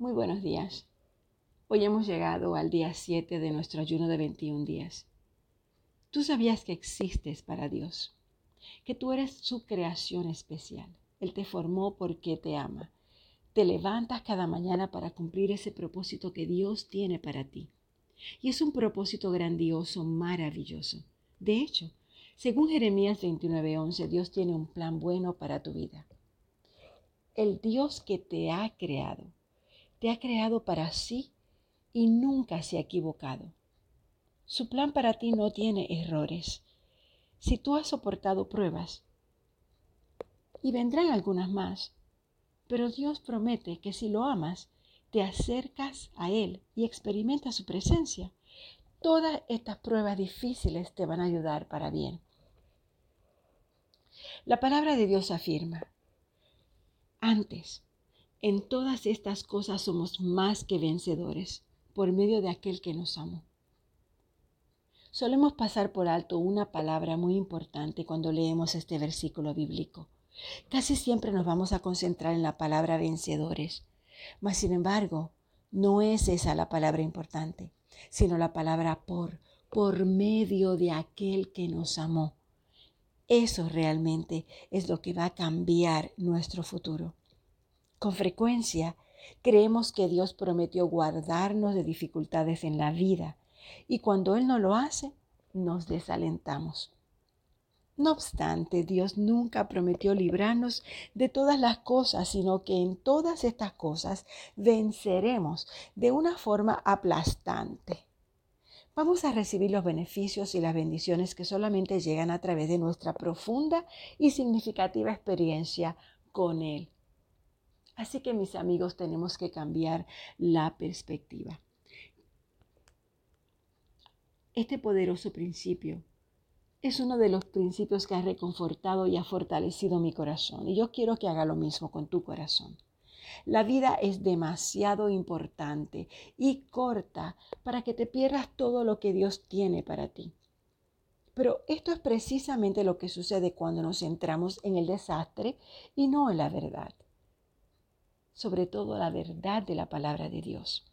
Muy buenos días. Hoy hemos llegado al día 7 de nuestro ayuno de 21 días. Tú sabías que existes para Dios, que tú eres su creación especial. Él te formó porque te ama. Te levantas cada mañana para cumplir ese propósito que Dios tiene para ti. Y es un propósito grandioso, maravilloso. De hecho, según Jeremías 29:11, Dios tiene un plan bueno para tu vida. El Dios que te ha creado te ha creado para sí y nunca se ha equivocado. Su plan para ti no tiene errores. Si tú has soportado pruebas, y vendrán algunas más, pero Dios promete que si lo amas, te acercas a Él y experimentas su presencia, todas estas pruebas difíciles te van a ayudar para bien. La palabra de Dios afirma, antes, en todas estas cosas somos más que vencedores por medio de aquel que nos amó. Solemos pasar por alto una palabra muy importante cuando leemos este versículo bíblico. Casi siempre nos vamos a concentrar en la palabra vencedores, mas sin embargo, no es esa la palabra importante, sino la palabra por, por medio de aquel que nos amó. Eso realmente es lo que va a cambiar nuestro futuro. Con frecuencia creemos que Dios prometió guardarnos de dificultades en la vida y cuando Él no lo hace, nos desalentamos. No obstante, Dios nunca prometió librarnos de todas las cosas, sino que en todas estas cosas venceremos de una forma aplastante. Vamos a recibir los beneficios y las bendiciones que solamente llegan a través de nuestra profunda y significativa experiencia con Él. Así que mis amigos tenemos que cambiar la perspectiva. Este poderoso principio es uno de los principios que ha reconfortado y ha fortalecido mi corazón. Y yo quiero que haga lo mismo con tu corazón. La vida es demasiado importante y corta para que te pierdas todo lo que Dios tiene para ti. Pero esto es precisamente lo que sucede cuando nos centramos en el desastre y no en la verdad sobre todo la verdad de la palabra de Dios.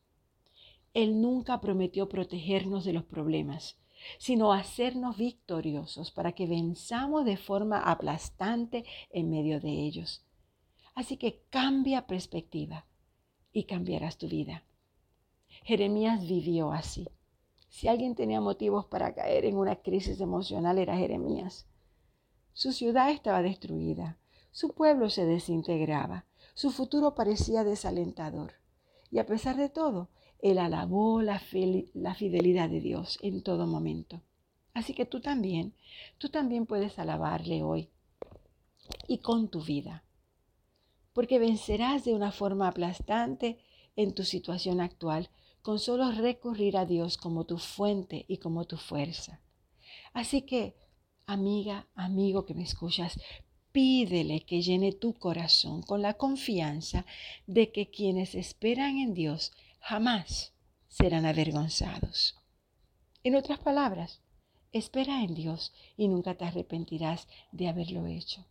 Él nunca prometió protegernos de los problemas, sino hacernos victoriosos para que venzamos de forma aplastante en medio de ellos. Así que cambia perspectiva y cambiarás tu vida. Jeremías vivió así. Si alguien tenía motivos para caer en una crisis emocional era Jeremías. Su ciudad estaba destruida, su pueblo se desintegraba, su futuro parecía desalentador. Y a pesar de todo, él alabó la, fidelidad de Dios en todo momento. Así que tú también, tú también puedes alabarle hoy y con tu vida. Porque vencerás de una forma aplastante en tu situación actual con solo recurrir a Dios como tu fuente y como tu fuerza. Así que, amiga, amigo que me escuchas, Pídele que llene tu corazón con la confianza de que quienes esperan en Dios jamás serán avergonzados. En otras palabras, espera en Dios y nunca te arrepentirás de haberlo hecho.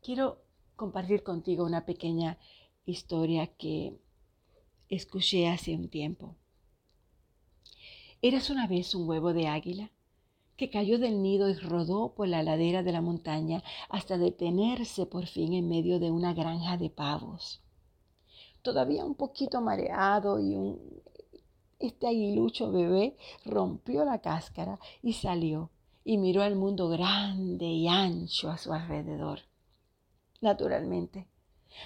Quiero compartir contigo una pequeña historia que escuché hace un tiempo. Eras una vez un huevo de águila que cayó del nido y rodó por la ladera de la montaña hasta detenerse por fin en medio de una granja de pavos. Todavía un poquito mareado y un, este aguilucho bebé rompió la cáscara y salió y miró al mundo grande y ancho a su alrededor. Naturalmente,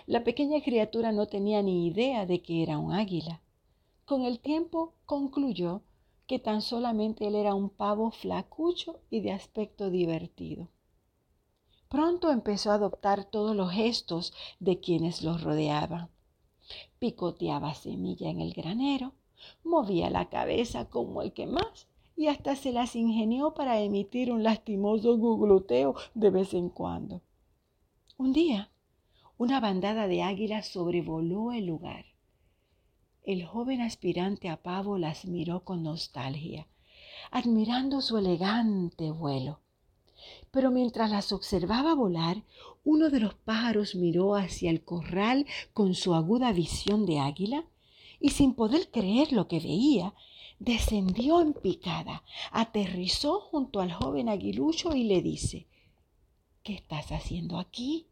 la pequeña criatura no tenía ni idea de que era un águila. Con el tiempo concluyó que tan solamente él era un pavo flacucho y de aspecto divertido. Pronto empezó a adoptar todos los gestos de quienes los rodeaban. Picoteaba semilla en el granero, movía la cabeza como el que más y hasta se las ingenió para emitir un lastimoso gugluteo de vez en cuando. Un día, una bandada de águilas sobrevoló el lugar. El joven aspirante a pavo las miró con nostalgia, admirando su elegante vuelo. Pero mientras las observaba volar, uno de los pájaros miró hacia el corral con su aguda visión de águila y sin poder creer lo que veía, descendió en picada, aterrizó junto al joven aguilucho y le dice, ¿qué estás haciendo aquí?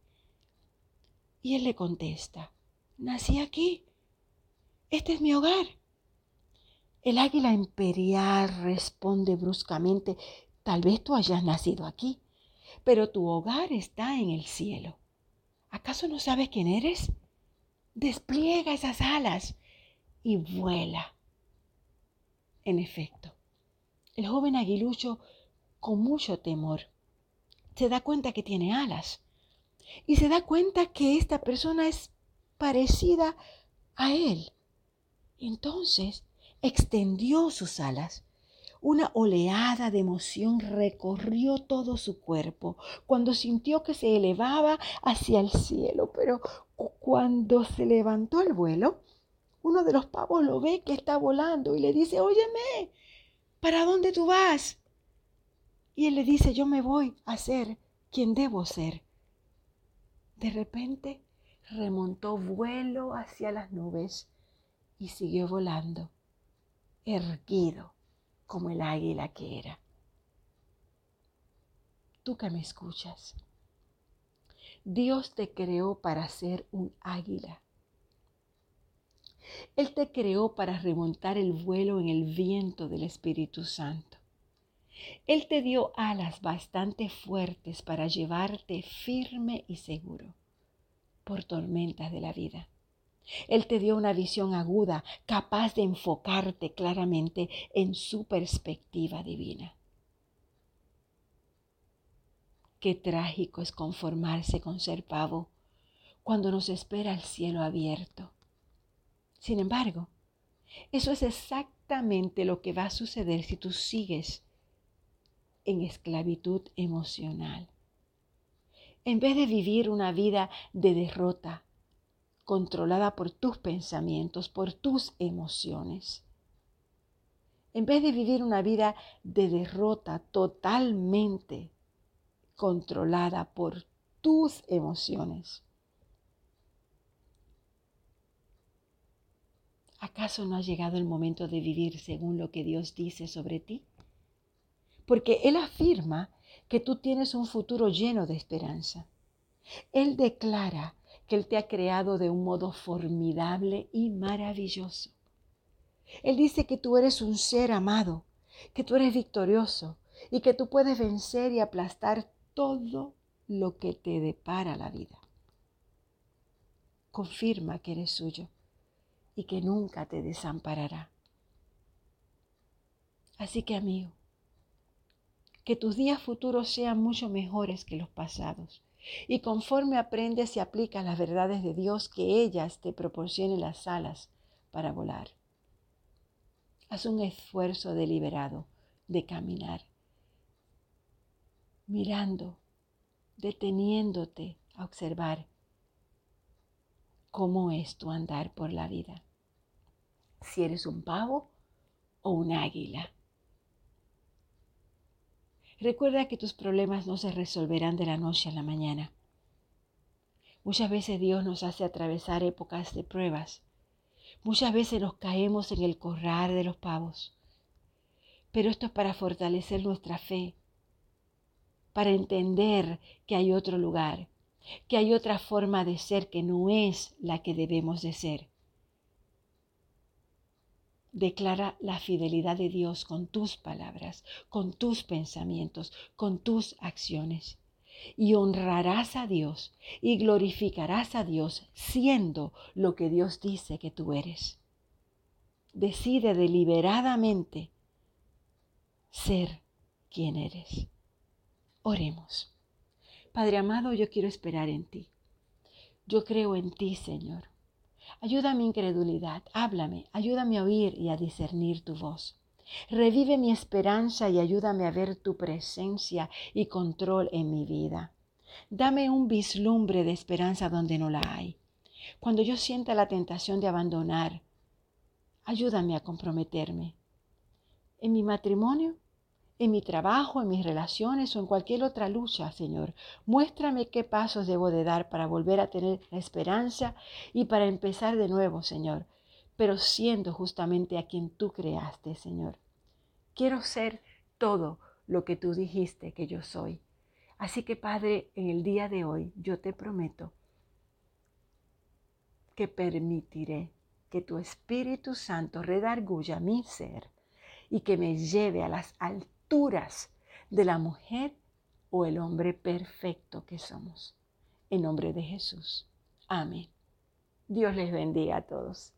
Y él le contesta, nací aquí, este es mi hogar. El águila imperial responde bruscamente, tal vez tú hayas nacido aquí, pero tu hogar está en el cielo. ¿Acaso no sabes quién eres? Despliega esas alas y vuela. En efecto, el joven aguilucho, con mucho temor, se da cuenta que tiene alas y se da cuenta que esta persona es parecida a él. Entonces extendió sus alas una oleada de emoción recorrió todo su cuerpo cuando sintió que se elevaba hacia el cielo, pero cuando se levantó el vuelo, uno de los pavos lo ve que está volando y le dice, óyeme, ¿para dónde tú vas? Y él le dice, yo me voy a ser quien debo ser. De repente remontó vuelo hacia las nubes y siguió volando, erguido como el águila que era. Tú que me escuchas, Dios te creó para ser un águila. Él te creó para remontar el vuelo en el viento del Espíritu Santo. Él te dio alas bastante fuertes para llevarte firme y seguro por tormentas de la vida. Él te dio una visión aguda, capaz de enfocarte claramente en su perspectiva divina. Qué trágico es conformarse con ser pavo cuando nos espera el cielo abierto. Sin embargo, eso es exactamente lo que va a suceder si tú sigues en esclavitud emocional. En vez de vivir una vida de derrota, controlada por tus pensamientos, por tus emociones. En vez de vivir una vida de derrota totalmente controlada por tus emociones. ¿Acaso no ha llegado el momento de vivir según lo que Dios dice sobre ti? Porque Él afirma que tú tienes un futuro lleno de esperanza. Él declara que Él te ha creado de un modo formidable y maravilloso. Él dice que tú eres un ser amado, que tú eres victorioso y que tú puedes vencer y aplastar todo lo que te depara la vida. Confirma que eres suyo y que nunca te desamparará. Así que amigo, que tus días futuros sean mucho mejores que los pasados y conforme aprendes y aplicas las verdades de Dios, que ellas te proporcionen las alas para volar. Haz un esfuerzo deliberado de caminar, mirando, deteniéndote a observar cómo es tu andar por la vida. Si eres un pavo o un águila. Recuerda que tus problemas no se resolverán de la noche a la mañana. Muchas veces Dios nos hace atravesar épocas de pruebas. Muchas veces nos caemos en el corral de los pavos. Pero esto es para fortalecer nuestra fe, para entender que hay otro lugar, que hay otra forma de ser que no es la que debemos de ser. Declara la fidelidad de Dios con tus palabras, con tus pensamientos, con tus acciones. Y honrarás a Dios y glorificarás a Dios siendo lo que Dios dice que tú eres. Decide deliberadamente ser quien eres. Oremos. Padre amado, yo quiero esperar en ti. Yo creo en ti, Señor. Ayuda mi incredulidad, háblame, ayúdame a oír y a discernir tu voz. Revive mi esperanza y ayúdame a ver tu presencia y control en mi vida. Dame un vislumbre de esperanza donde no la hay. Cuando yo sienta la tentación de abandonar, ayúdame a comprometerme. En mi matrimonio, en mi trabajo, en mis relaciones o en cualquier otra lucha, Señor. Muéstrame qué pasos debo de dar para volver a tener esperanza y para empezar de nuevo, Señor, pero siendo justamente a quien tú creaste, Señor. Quiero ser todo lo que tú dijiste que yo soy. Así que, Padre, en el día de hoy yo te prometo que permitiré que tu Espíritu Santo redarguya mi ser y que me lleve a las de la mujer o el hombre perfecto que somos. En nombre de Jesús. Amén. Dios les bendiga a todos.